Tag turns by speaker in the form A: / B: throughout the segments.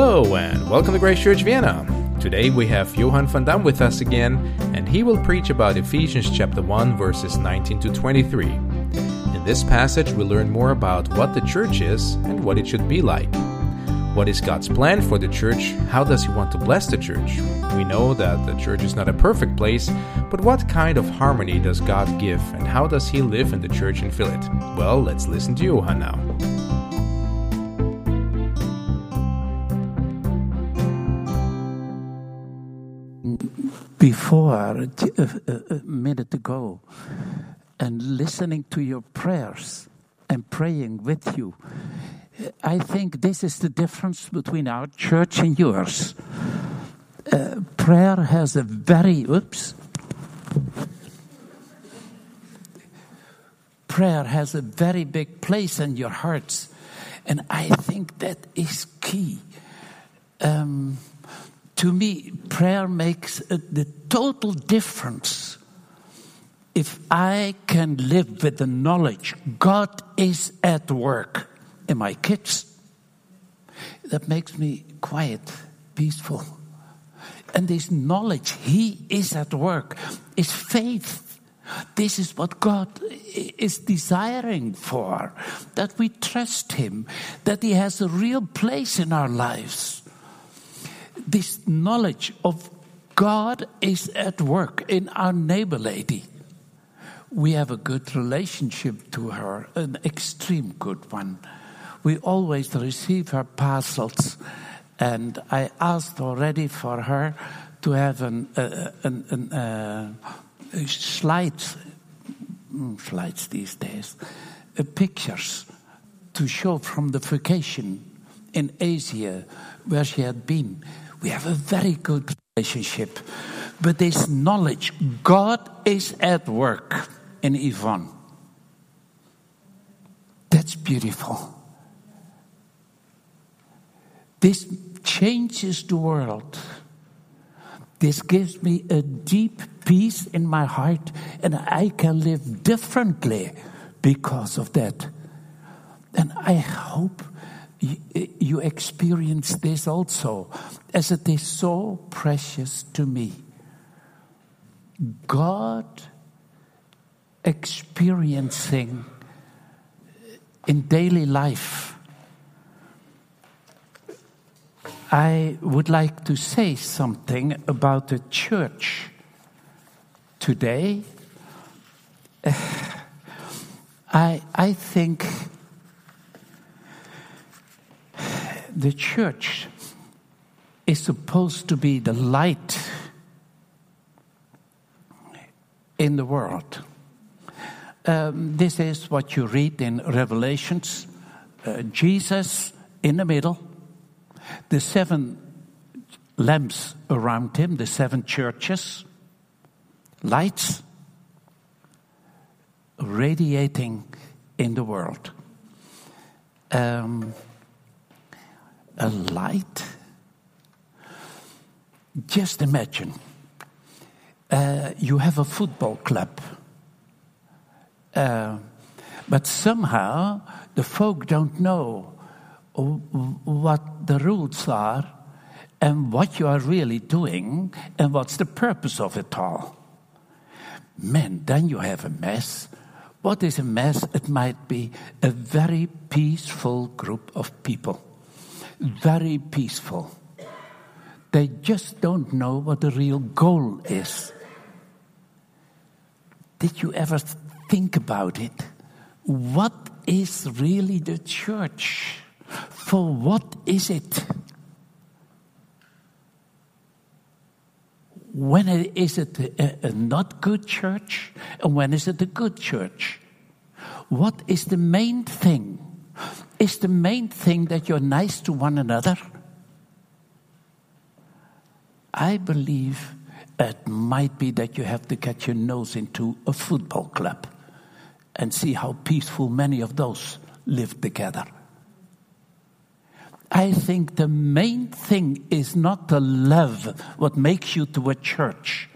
A: Hello and welcome to Grace Church Vienna. Today we have Johan van Dam with us again, and he will preach about Ephesians chapter 1 verses 19 to 23. In this passage we learn more about what the church is and what it should be like. What is God's plan for the church? How does he want to bless the church? We know that the church is not a perfect place, but what kind of harmony does God give and how does he live in the church and fill it? Well, let's listen to Johan now.
B: Before a, a, minute ago and listening to your prayers and praying with you. I think this is the difference between our church and yours. Uh, prayer has a very, oops. Prayer has a very big place in your hearts. And I think that is key. Um, to me, prayer makes the total difference. If I can live with the knowledge God is at work in my kids, that makes me quiet, peaceful. And this knowledge He is at work is faith. This is what God is desiring for that we trust Him, that He has a real place in our lives this knowledge of God is at work in our neighbor lady. We have a good relationship to her, an extreme good one. We always receive her parcels, and I asked already for her to have an, uh, an, an uh, slides, mm, slides these days, uh, pictures to show from the vacation in Asia where she had been we have a very good relationship. But this knowledge, God is at work in Yvonne. That's beautiful. This changes the world. This gives me a deep peace in my heart, and I can live differently because of that. And I hope Eh, you experience this also, as it is so precious to me. God experiencing in daily life. I would like to say something about the church today. I, I think the church is supposed to be the light in the world. Um, this is what you read in Revelations uh, Jesus in the middle, the seven lamps around him, the seven churches, lights radiating in the world. Um, a light? Just imagine uh, you have a football club, uh, but somehow the folk don't know what the rules are and what you are really doing and what's the purpose of it all. Man, then you have a mess. What is a mess? It might be a very peaceful group of people very peaceful. They just don't know what the real goal is. Did you ever think about it? What is really the church? For what is it? When is it a, a not good church? And when is it a good church? What is the main thing? Is the main thing that you're nice to one another? I believe it might be that you have to get your nose into a football club and see how peaceful many of those live together. I think the main thing is not the love what makes you to a church.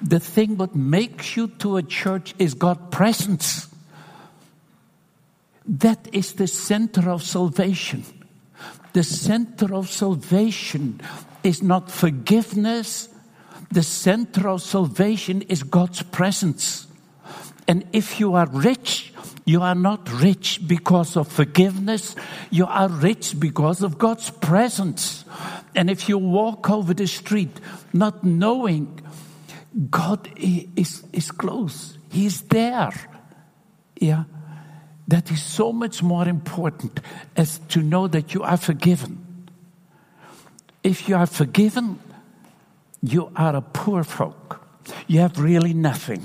B: The thing what makes you to a church is God's presence. That is the center of salvation. The center of salvation is not forgiveness. The center of salvation is God's presence. And if you are rich, you are not rich because of forgiveness. You are rich because of God's presence. And if you walk over the street not knowing God is, is close, He's there. Yeah. That is so much more important as to know that you are forgiven. If you are forgiven, you are a poor folk. You have really nothing.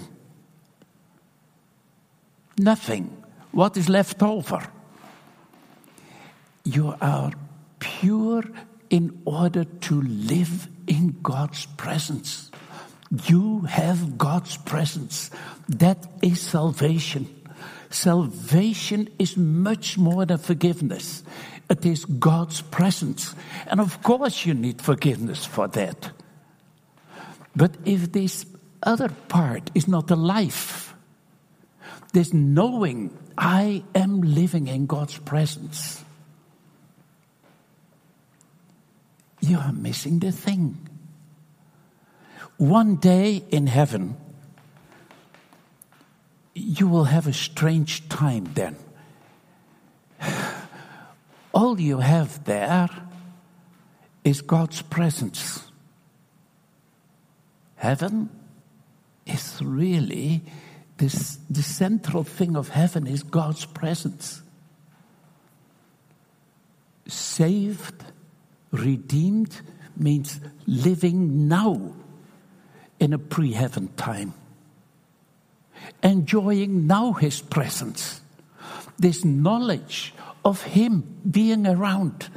B: Nothing. What is left over? You are pure in order to live in God's presence. You have God's presence. That is salvation. Salvation is much more than forgiveness. It is God's presence. And of course, you need forgiveness for that. But if this other part is not alive, this knowing I am living in God's presence, you are missing the thing. One day in heaven, you will have a strange time then. All you have there is God's presence. Heaven is really this, the central thing of heaven is God's presence. Saved, redeemed means living now in a pre heaven time. Enjoying now His presence. This knowledge of Him being around,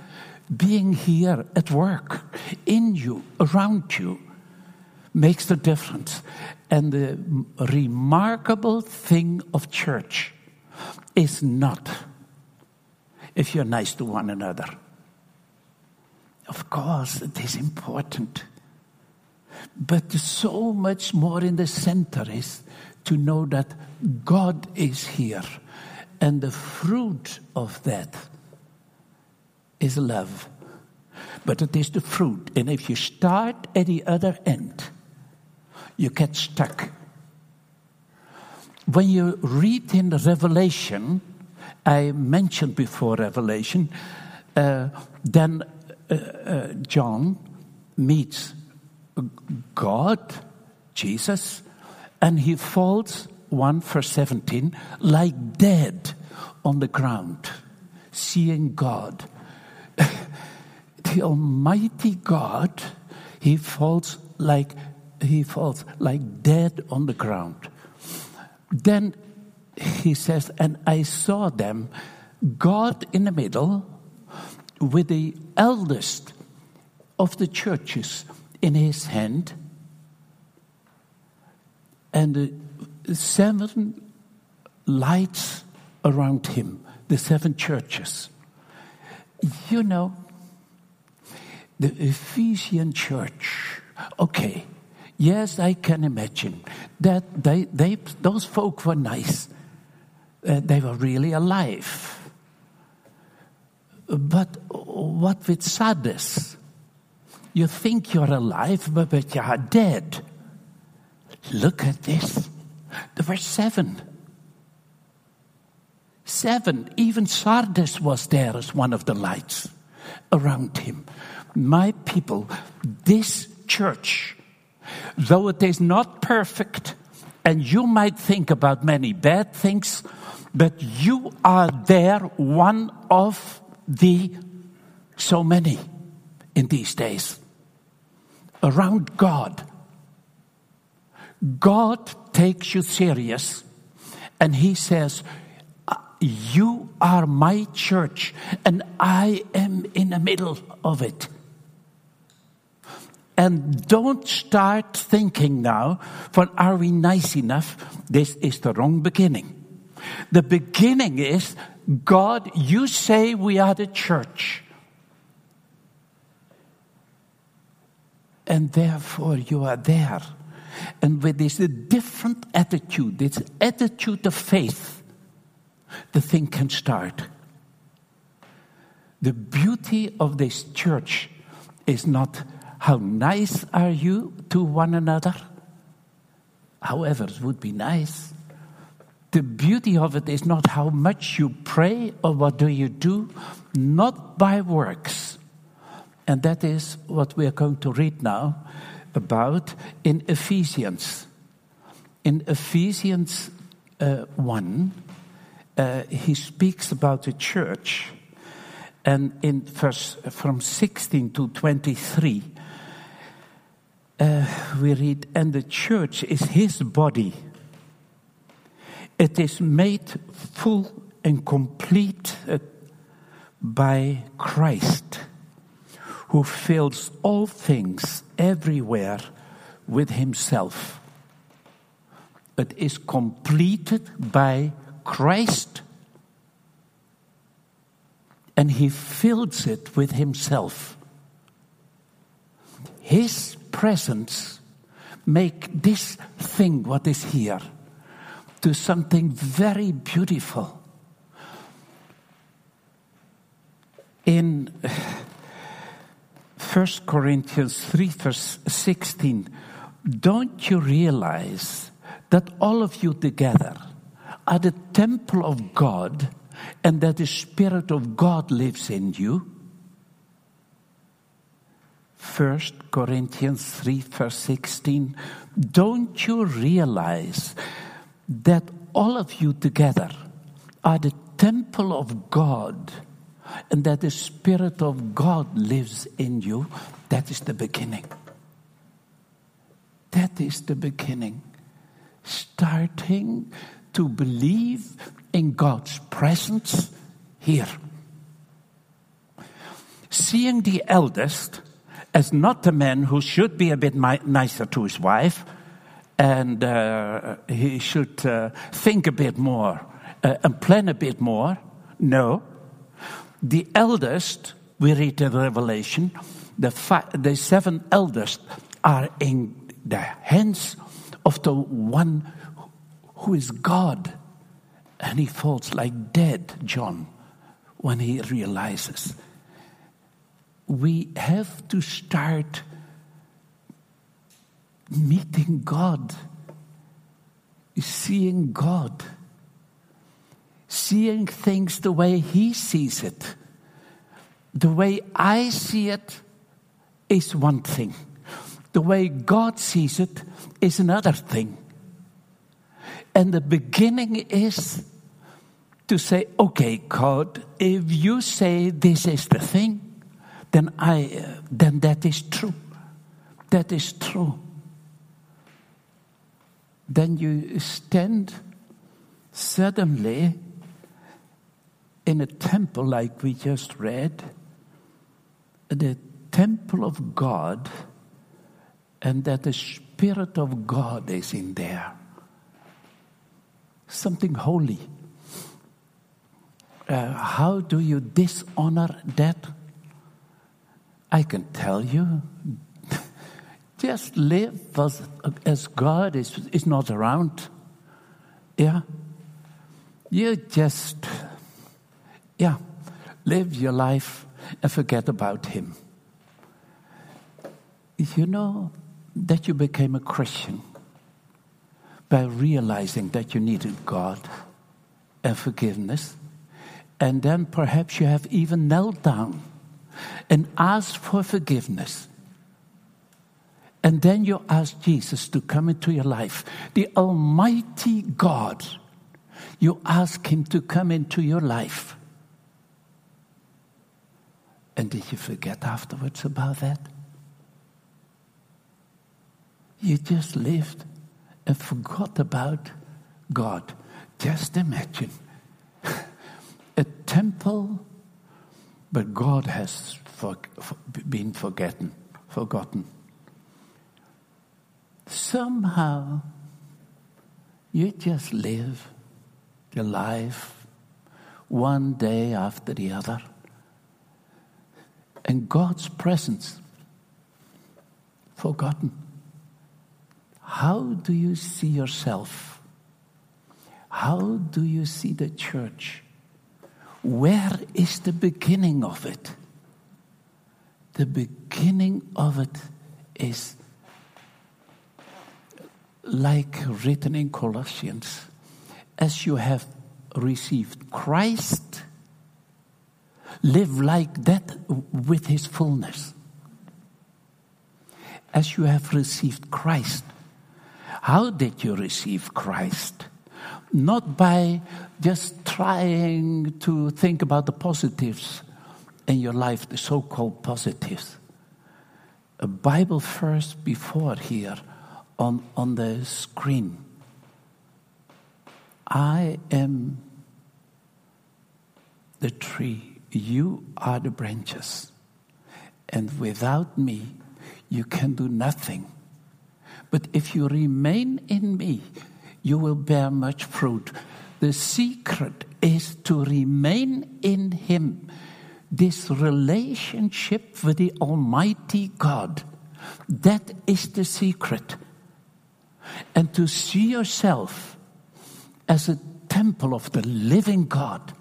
B: being here at work, in you, around you, makes the difference. And the remarkable thing of church is not if you're nice to one another. Of course, it is important. But so much more in the center is to know that God is here. And the fruit of that is love. But it is the fruit. And if you start at the other end, you get stuck. When you read in the Revelation, I mentioned before Revelation, uh, then uh, uh, John meets God, Jesus, and he falls, 1 verse 17, like dead on the ground, seeing God. the Almighty God, he falls like he falls like dead on the ground. Then he says, and I saw them, God in the middle, with the eldest of the churches in his hand, and the seven lights around him, the seven churches. You know, the Ephesian church, okay, yes, I can imagine that they, they, those folk were nice. Uh, they were really alive. But what with Sardis? You think you're alive, but, but you are dead. Look at this. There were seven. Seven. Even Sardis was there as one of the lights around him. My people, this church, though it is not perfect, and you might think about many bad things, but you are there one of the so many in these days around God. God takes you serious and He says, uh, You are my church and I am in the middle of it. And don't start thinking now, for are we nice enough? This is the wrong beginning. The beginning is God, you say we are the church. and therefore you are there. And with this different attitude, this attitude of faith, the thing can start. The beauty of this church is not how nice are you to one another. However, it would be nice. The beauty of it is not how much you pray or what do you do, not by works. And that is what we are going to read now about in Ephesians. In Ephesians uh, 1, uh, he speaks about the church. And in verse from 16 to 23, uh, we read, And the church is his body. It is made full and complete uh, by Christ, who fills all things everywhere with himself. It is completed by Christ, and he fills it with himself. His presence make this thing what is here to something very beautiful. In 1 Corinthians 3, verse 16, don't you realize that all of you together are the temple of God and that the Spirit of God lives in you? 1 Corinthians 3, verse 16. Don't you realize that all of you together are the temple of God and that the Spirit of God lives in you? That is the beginning. That is the beginning. Starting to believe in God's presence here. Seeing the eldest as not the man who should be a bit nicer to his wife and uh, he should uh, think a bit more uh, and plan a bit more. No. The eldest, we read in Revelation, the, the seven eldest are in the hands of the one who is God. And he falls like dead, John, when he realizes we have to start meeting God, seeing God, seeing things the way He sees it. The way I see it is one thing, the way God sees it is another thing. And the beginning is to say, okay, God, if you say this is the thing, then I then that is true. That is true. Then you stand suddenly in a temple like we just read, the temple of God, and that the Spirit of God is in there. Something holy. Uh, how do you dishonor that? I can tell you. Just live as, as God is, is not around. Yeah. You just, yeah, live your life and forget about Him. You know that you became a Christian by realizing that you needed God and forgiveness. And then perhaps you have even knelt down and asked for forgiveness. And then you ask Jesus to come into your life. The Almighty God, you ask Him to come into your life. And did you forget afterwards about that? You just lived and forgot about God. Just imagine a temple but God has for, for, been forgotten, forgotten. Somehow, you just live your life one day after the other. And God's presence forgotten. How do you see yourself? How do you see the church? Where is the beginning of it? The beginning of it is like written in Colossians as you have received Christ, live like that with his fullness. As you have received Christ. How did you receive Christ? Not by just trying to think about the positives in your life, the so called positives. A Bible verse before here on, on the screen. I am the tree, you are the branches, and without me, you can do nothing. But if you remain in me, you will bear much fruit. The secret is to remain in Him. This relationship with the Almighty God. That is the secret. And to see yourself as a temple of the living God.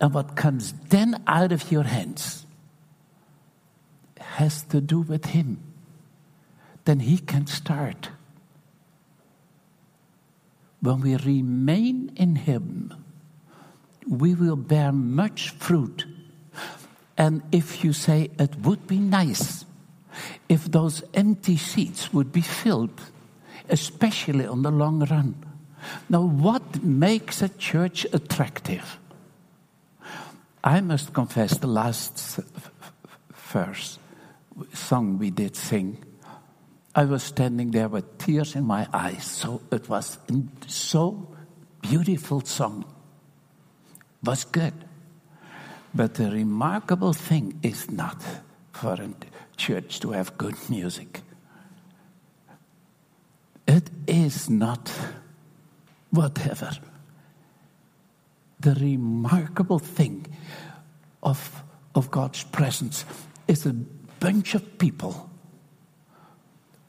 B: And what comes then out of your hands has to do with Him. Then He can start when we remain in Him, we will bear much fruit. And if you say it would be nice if those empty seats would be filled, especially on the long run. Now, what makes a church attractive? I must confess, the last verse song we did sing I was standing there with tears in my eyes. So it was so beautiful song. Was good. But the remarkable thing is not for a church to have good music. It is not whatever. The remarkable thing of, of God's presence is a bunch of people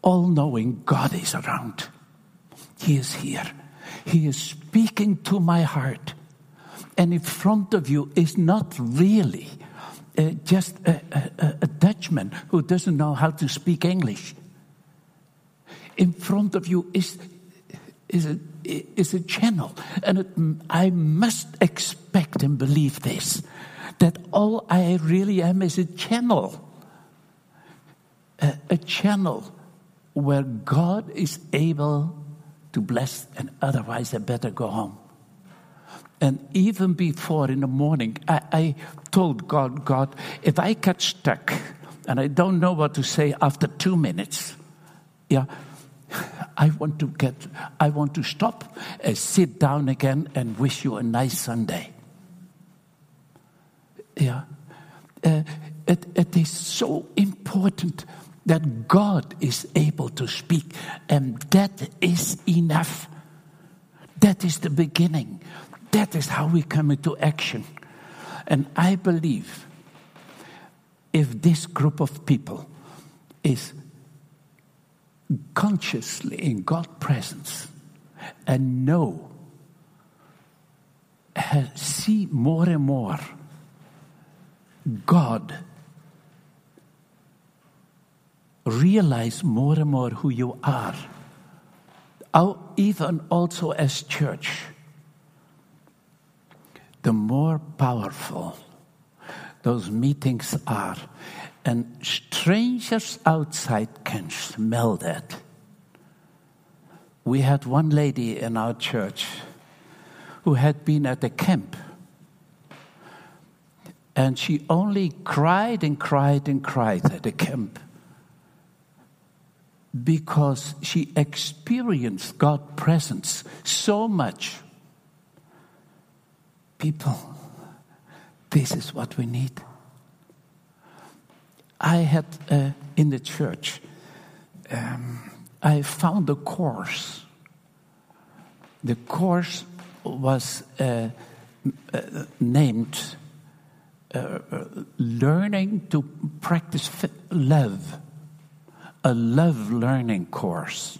B: all knowing God is around. He is here. He is speaking to my heart. And in front of you is not really uh, just a, a, a Dutchman who doesn't know how to speak English. In front of you is, is, a, is a channel. And it, I must expect and believe this that all I really am is a channel. a, a channel where God is able to bless, and otherwise I better go home. And even before in the morning, I, I, told God, God, if I get stuck and I don't know what to say after two minutes, yeah, I want to get, I want to stop, and sit down again, and wish you a nice Sunday. Yeah, uh, it, it is so important that God is able to speak, and that is enough. That is the beginning. That is how we come into action. And I believe if this group of people is consciously in God's presence and know, see more and more God realize more and more who you are, even also as church, the more powerful those meetings are. And strangers outside can smell that. We had one lady in our church who had been at a camp. And she only cried and cried and cried at the camp because she experienced God's presence so much. People, this is what we need. I had uh, in the church, um, I found a course. The course was uh, uh, named uh, Learning to Practice Love a love learning course.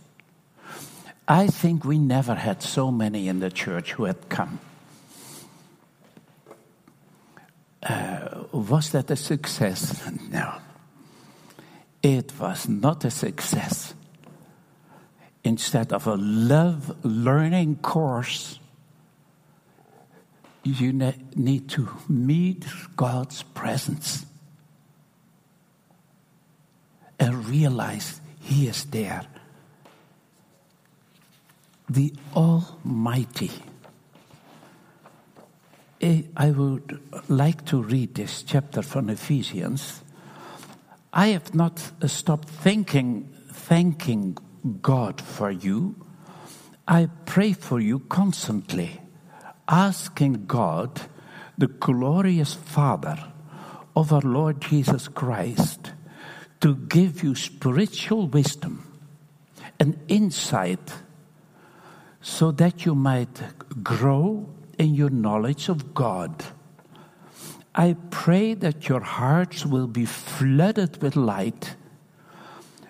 B: I think we never had so many in the church who had come. was that a success? No. It was not a success. Instead of a love learning course, you ne- need to meet God's presence and realize He is there. The Almighty. Eh, I would like to read this chapter from Ephesians. I have not uh, stopped thinking, thanking God for you. I pray for you constantly, asking God, the glorious Father of our Lord Jesus Christ, to give you spiritual wisdom and insight so that you might grow in your knowledge of God. I pray that your hearts will be flooded with light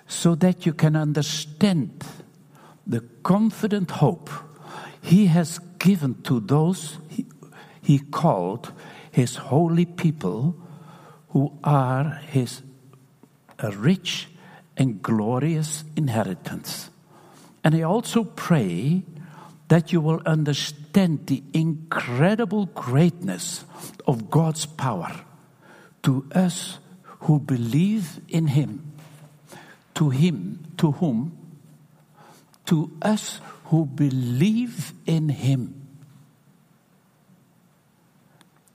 B: so that you can understand the confident hope He has given to those He, he called His holy people who are His rich and glorious inheritance. And I also pray that you will understand the incredible greatness of God's power to us who believe in Him, to Him, to whom? To us who believe in Him.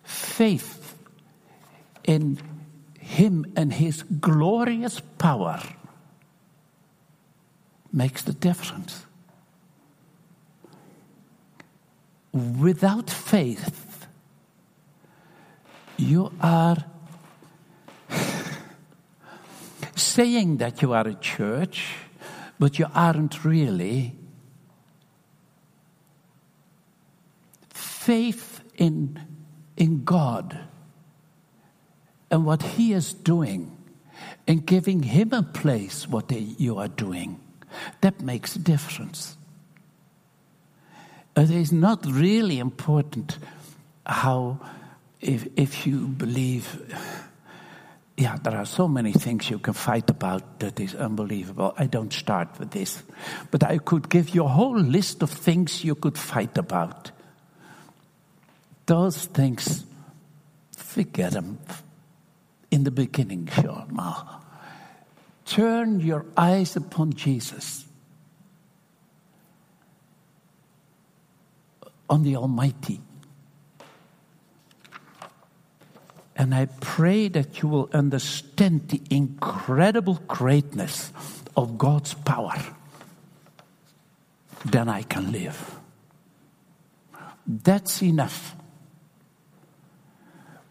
B: Faith in him and His glorious power makes the difference. Without faith, you are saying that you are a church, but you aren't really. Faith in, in God and what He is doing and giving Him a place what they, you are doing. That makes a difference. It is not really important how, if, if you believe, yeah, there are so many things you can fight about that is unbelievable. I don't start with this. But I could give you a whole list of things you could fight about. Those things, forget them in the beginning, Shema. Turn your eyes upon Jesus, on the Almighty. And I pray that you will understand the incredible greatness of God's power. Then I can live. That's enough.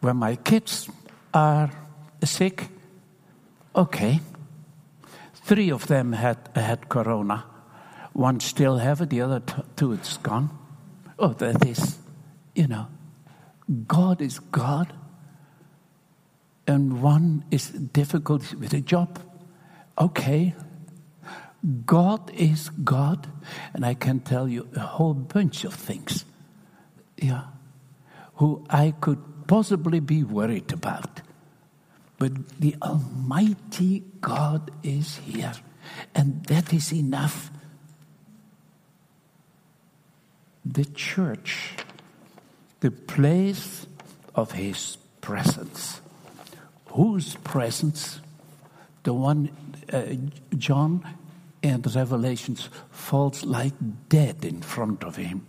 B: When my kids are sick? Okay. Three of them had, had corona. One still have it, the other two it's gone. Oh, that is, you know, God is God. And one is difficult with a job. Okay. God is God. And I can tell you a whole bunch of things. Yeah. Who I could possibly be worried about. But the Almighty God is here, and that is enough. The church, the place of His presence. Whose presence? The one uh, John and Revelations falls like dead in front of him.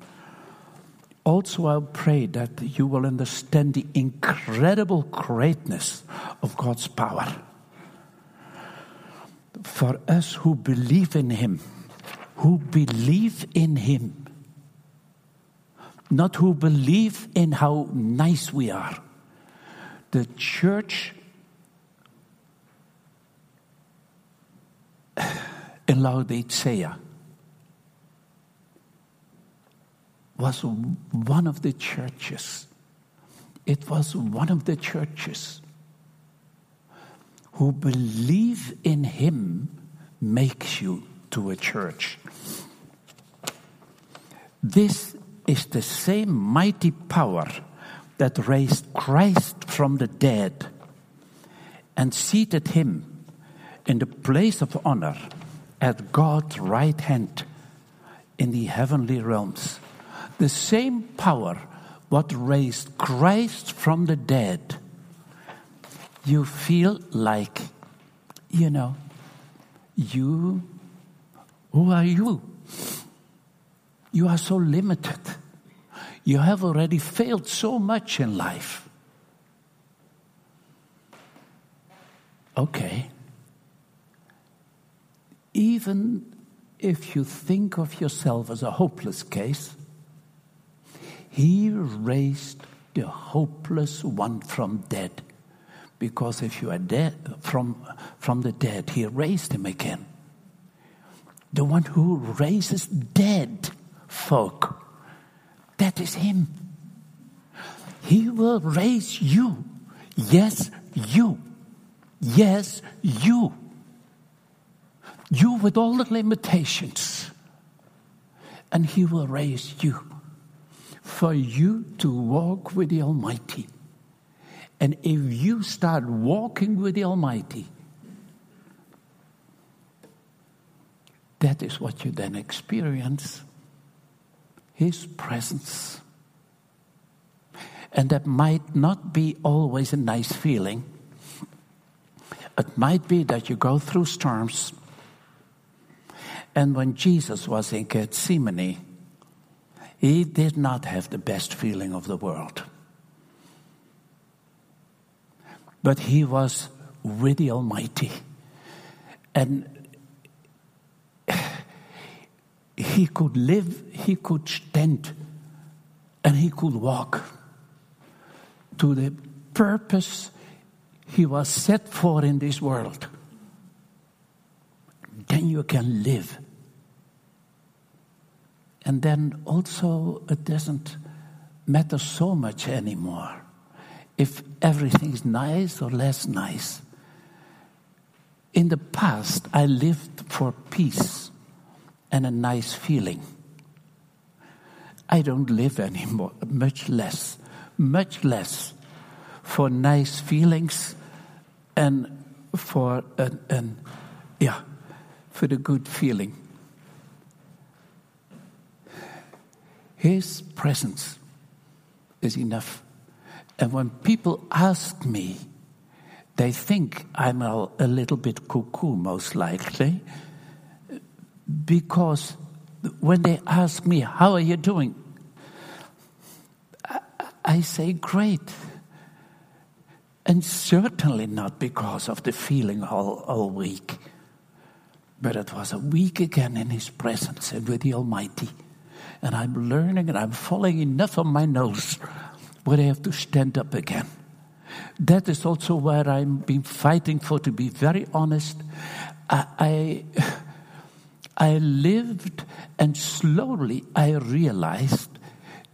B: Also, I pray that you will understand the incredible greatness of God's power. For us who believe in Him, who believe in Him, not who believe in how nice we are. The church in Laodicea was one of the churches. It was one of the churches who believe in him makes you to a church. This is the same mighty power that raised Christ from the dead and seated him in the place of honor at God's right hand in the heavenly realms. The same power what raised Christ from the dead. You feel like, you know, you, who are you? You are so limited. You have already failed so much in life. Okay. Even if you think of yourself as a hopeless case, he raised the hopeless one from dead. Because if you are dead from, from the dead, he raised him again. The one who raises dead folk, that is him. He will raise you. Yes, you. Yes, you. You with all the limitations. And he will raise you for you to walk with the Almighty. And if you start walking with the Almighty, that is what you then experience His presence. And that might not be always a nice feeling. It might be that you go through storms. And when Jesus was in Gethsemane, he did not have the best feeling of the world. But he was with the Almighty. And he could live, he could stand, and he could walk to the purpose he was set for in this world. Then you can live and then also, it doesn't matter so much anymore if everything's nice or less nice. In the past, I lived for peace and a nice feeling. I don't live anymore, much less, much less for nice feelings and for an, an yeah, for the good feeling. His presence is enough. And when people ask me, they think I'm a, a little bit cuckoo, most likely, because when they ask me, How are you doing? I, say, Great. And certainly not because of the feeling all, all week, but it was a week again in His presence and with the Almighty and I'm learning and I'm falling enough on my nose where I have to stand up again. That is also where I've been fighting for, to be very honest. I, I, I lived and slowly I realized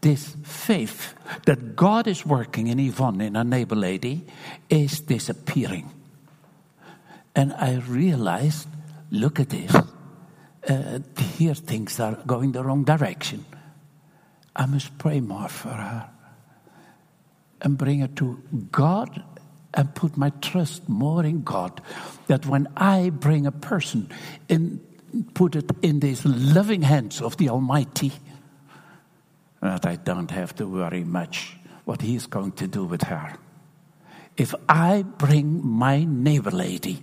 B: this faith that God is working in Yvonne, in a neighbor lady, is disappearing. And I realized, look at this uh, here things are going the wrong direction. I must pray more for her and bring her to God and put my trust more in God. That when I bring a person and put it in these loving hands of the Almighty, that I don't have to worry much what He's going to do with her. If I bring my neighbor lady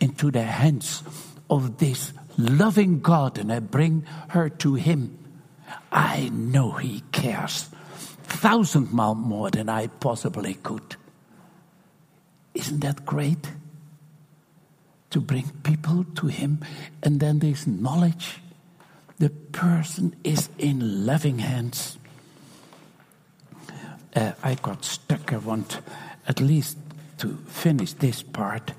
B: into the hands of this loving God and I bring her to Him, I know He cares thousand miles more than I possibly could. Isn't that great? To bring people to Him and then this knowledge the person is in loving hands. Uh, I got stuck. I want at least to finish this part.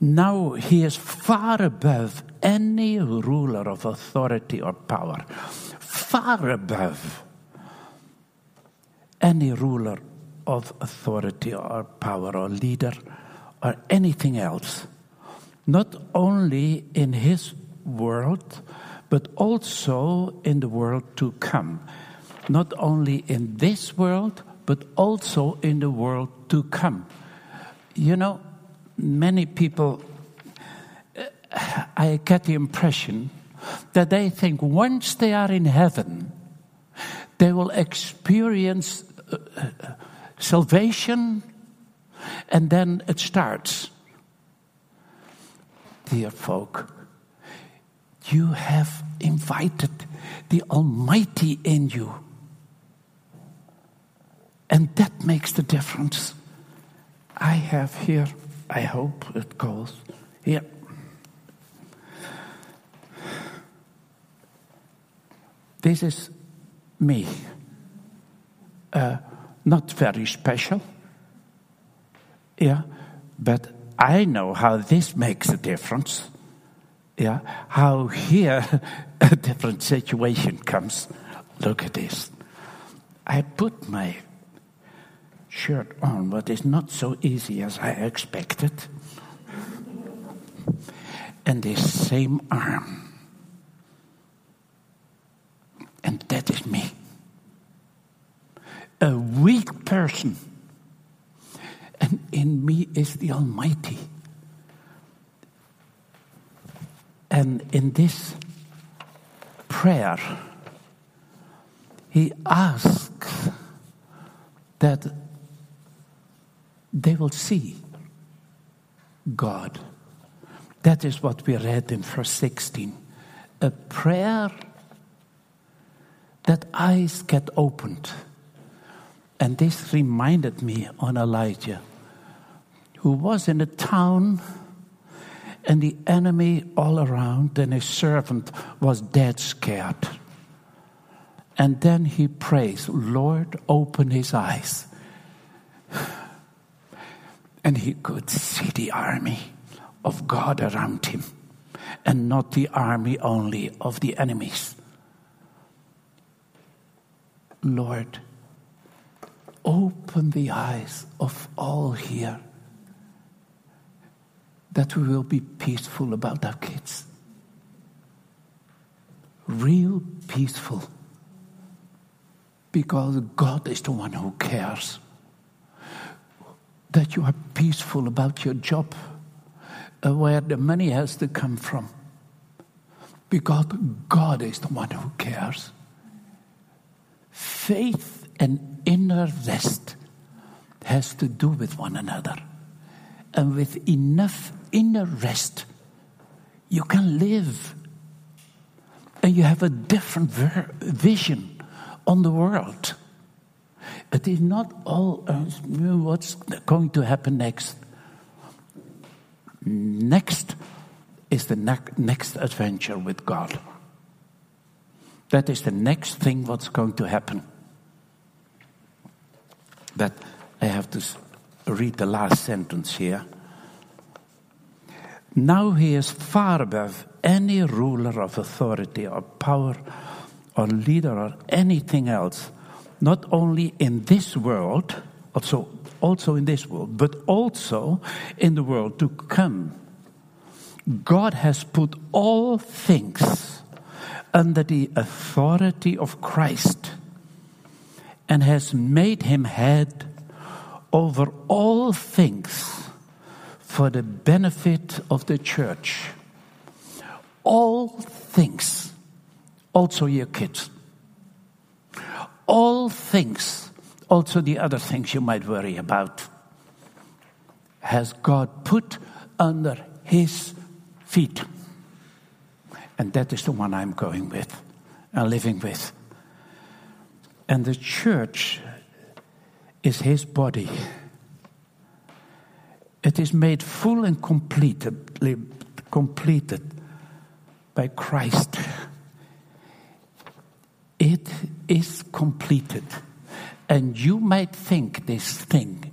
B: Now he is far above any ruler of authority or power, far above any ruler of authority or power or leader or anything else. Not only in his world, but also in the world to come. Not only in this world, but also in the world to come. You know, many people, I get the impression that they think once they are in heaven, they will experience uh, uh, salvation and then it starts. Dear folk, you have invited the Almighty in you. And that makes the difference. I have here, I hope it goes here. This is me. Uh, not very special. Yeah, but I know how this makes a difference. Yeah, how here a different situation comes. Look at this. I put my shirt on, but it's not so easy as I expected. And this same arm. And that is me. A weak person. In me is the Almighty. And in this prayer, he asks that they will see God. That is what we read in verse 16. A prayer that eyes get opened. And this reminded me on Elijah, who was in a town and the enemy all around, and his servant was dead scared. And then he prays, Lord, open his eyes. And he could see the army of God around him, and not the army only of the enemies. Lord, open the eyes of all here that we will be peaceful about our kids. Real peaceful. Because God is the one who cares. That you are peaceful about your job, uh, where the money has to come from. Because God is the one who cares. Faith and inner rest has to do with one another. And with enough inner rest, you can live. And you have a different vision on the world. It is not all uh, what's going to happen next. Next is the ne- next adventure with God. That is the next thing what's going to happen. But I have to read the last sentence here. Now he is far above any ruler of authority or power or leader or anything else, not only in this world, also, also in this world, but also in the world to come. God has put all things under the authority of Christ and has made him head over all things for the benefit of the church. All things, also your kids. All things, also the other things you might worry about, has God put under his feet. And that is the one I'm going with and living with. And the church is his body. It is made full and completed, completed by Christ. It is completed. And you might think this thing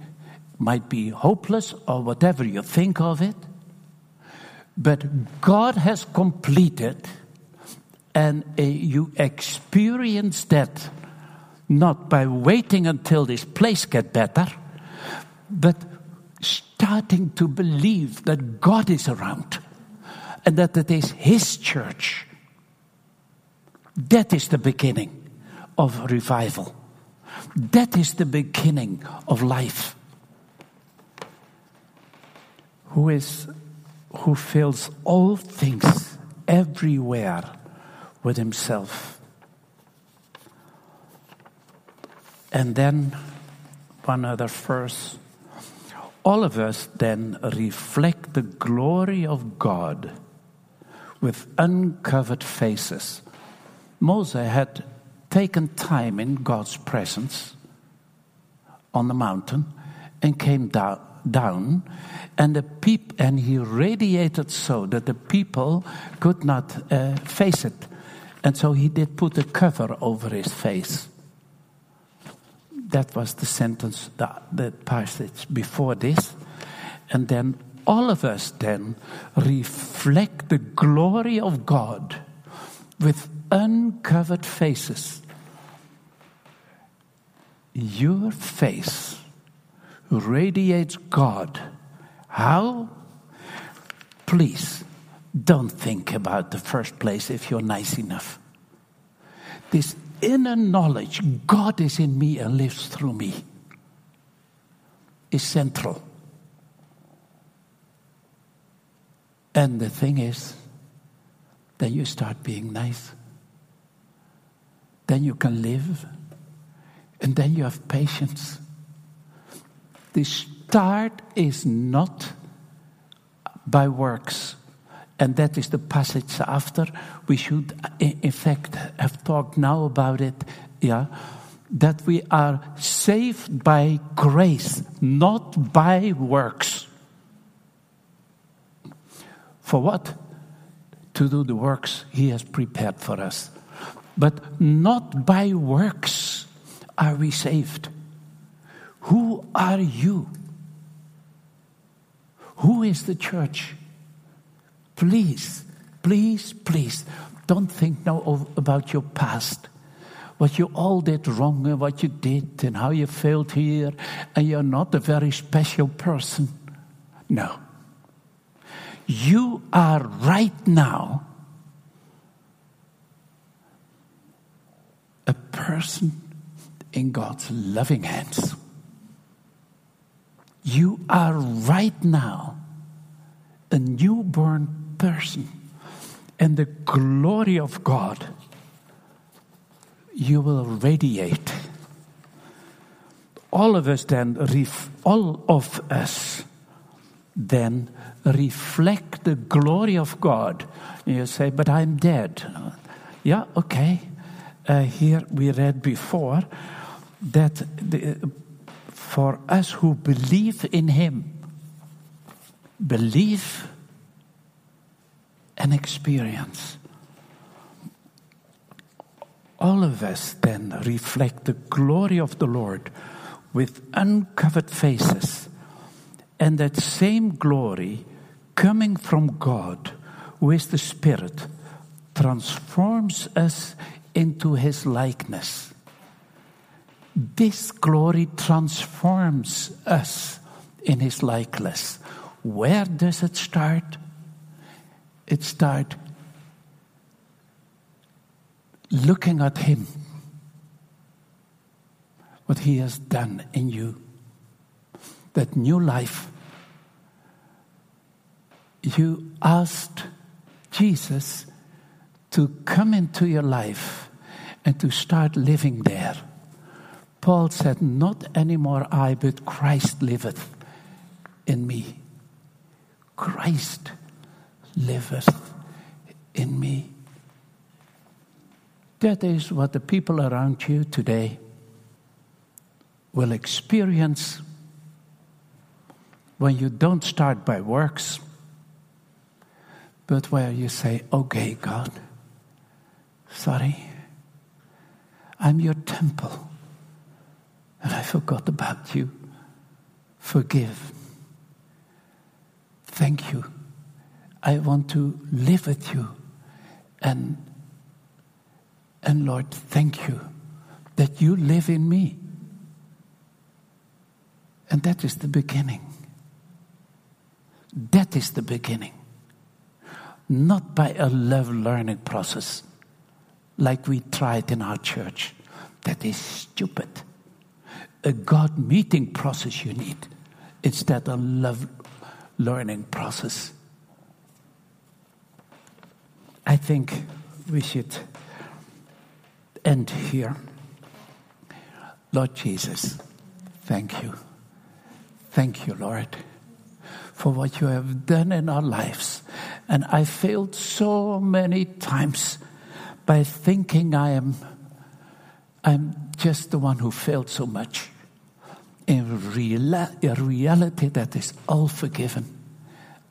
B: might be hopeless or whatever you think of it, but God has completed, and you experience that not by waiting until this place get better, but starting to believe that God is around and that it is His church. That is the beginning of revival. That is the beginning of life. Who is who fills all things everywhere with himself. And then one other verse. All of us then reflect the glory of God with uncovered faces. Moses had taken time in God's presence on the mountain and came down, down and the peop- and he radiated so that the people could not uh, face it and so he did put a cover over his face that was the sentence the, the passage before this and then all of us then reflect the glory of God with uncovered faces. Your face radiates God. How? Please don't think about the first place if you're nice enough. This inner knowledge, God is in me and lives through me, is central. And the thing is, then you start being nice. Then you can live. And then you have patience. The start is not by works. And that is the passage after. We should, in fact, have talked now about it. Yeah. That we are saved by grace, not by works. For what? To do the works He has prepared for us. But not by works are we saved. Who are you? Who is the church? Please, please, please, don't think now about your past. What you all did wrong and what you did and how you failed here, and you're not a very special person. No. You are right now a person in God's loving hands. You are right now a newborn person, and the glory of God you will radiate. All of us then, all of us then reflect the glory of God. You say, but I'm dead. Yeah, okay. Uh, here we read before that the, for us who believe in Him, believe and experience. All of us then reflect the glory of the Lord with uncovered faces and that same glory coming from God, who is the Spirit, transforms us into His likeness. This glory transforms us in His likeness. Where does it start? It starts looking at Him, what He has done in you that new life, you asked Jesus to come into your life and to start living there. Paul said, Not anymore I, but Christ liveth in me. Christ liveth in me. That is what the people around you today will experience when you don't start by works, but where you say, Okay, God, sorry, I'm your temple, and I forgot about you. Forgive. Thank you. I want to live with you. And, and Lord, thank you that you live in me. And that is the beginning. That is the beginning. Not by a love learning process like we tried in our church. That is stupid. a God meeting process you need instead of love learning process. I think we should end here. Lord Jesus, thank you. Thank you, Lord, for what you have done in our lives. And I failed so many times by thinking I am I'm just the one who failed so much. In, in reality, that is all forgiven.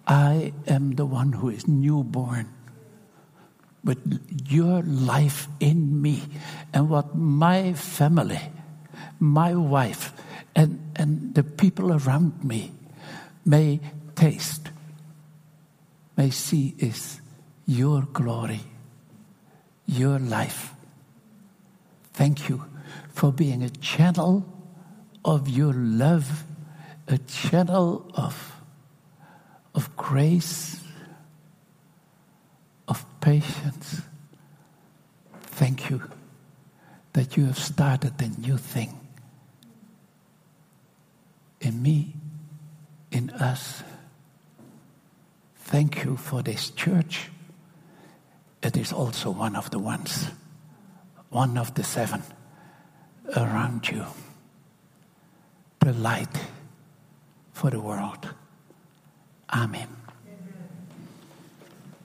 B: I am the one who is newborn. But your life in me and what my family, my wife, and, and the people around me may taste, may see is your glory, your life. Thank you for being a channel of your love, a channel of, of grace, of patience. Thank you that you have started a new thing in me, in us. Thank you for this church. It is also one of the ones one of the seven around you. The light for the world. Amen.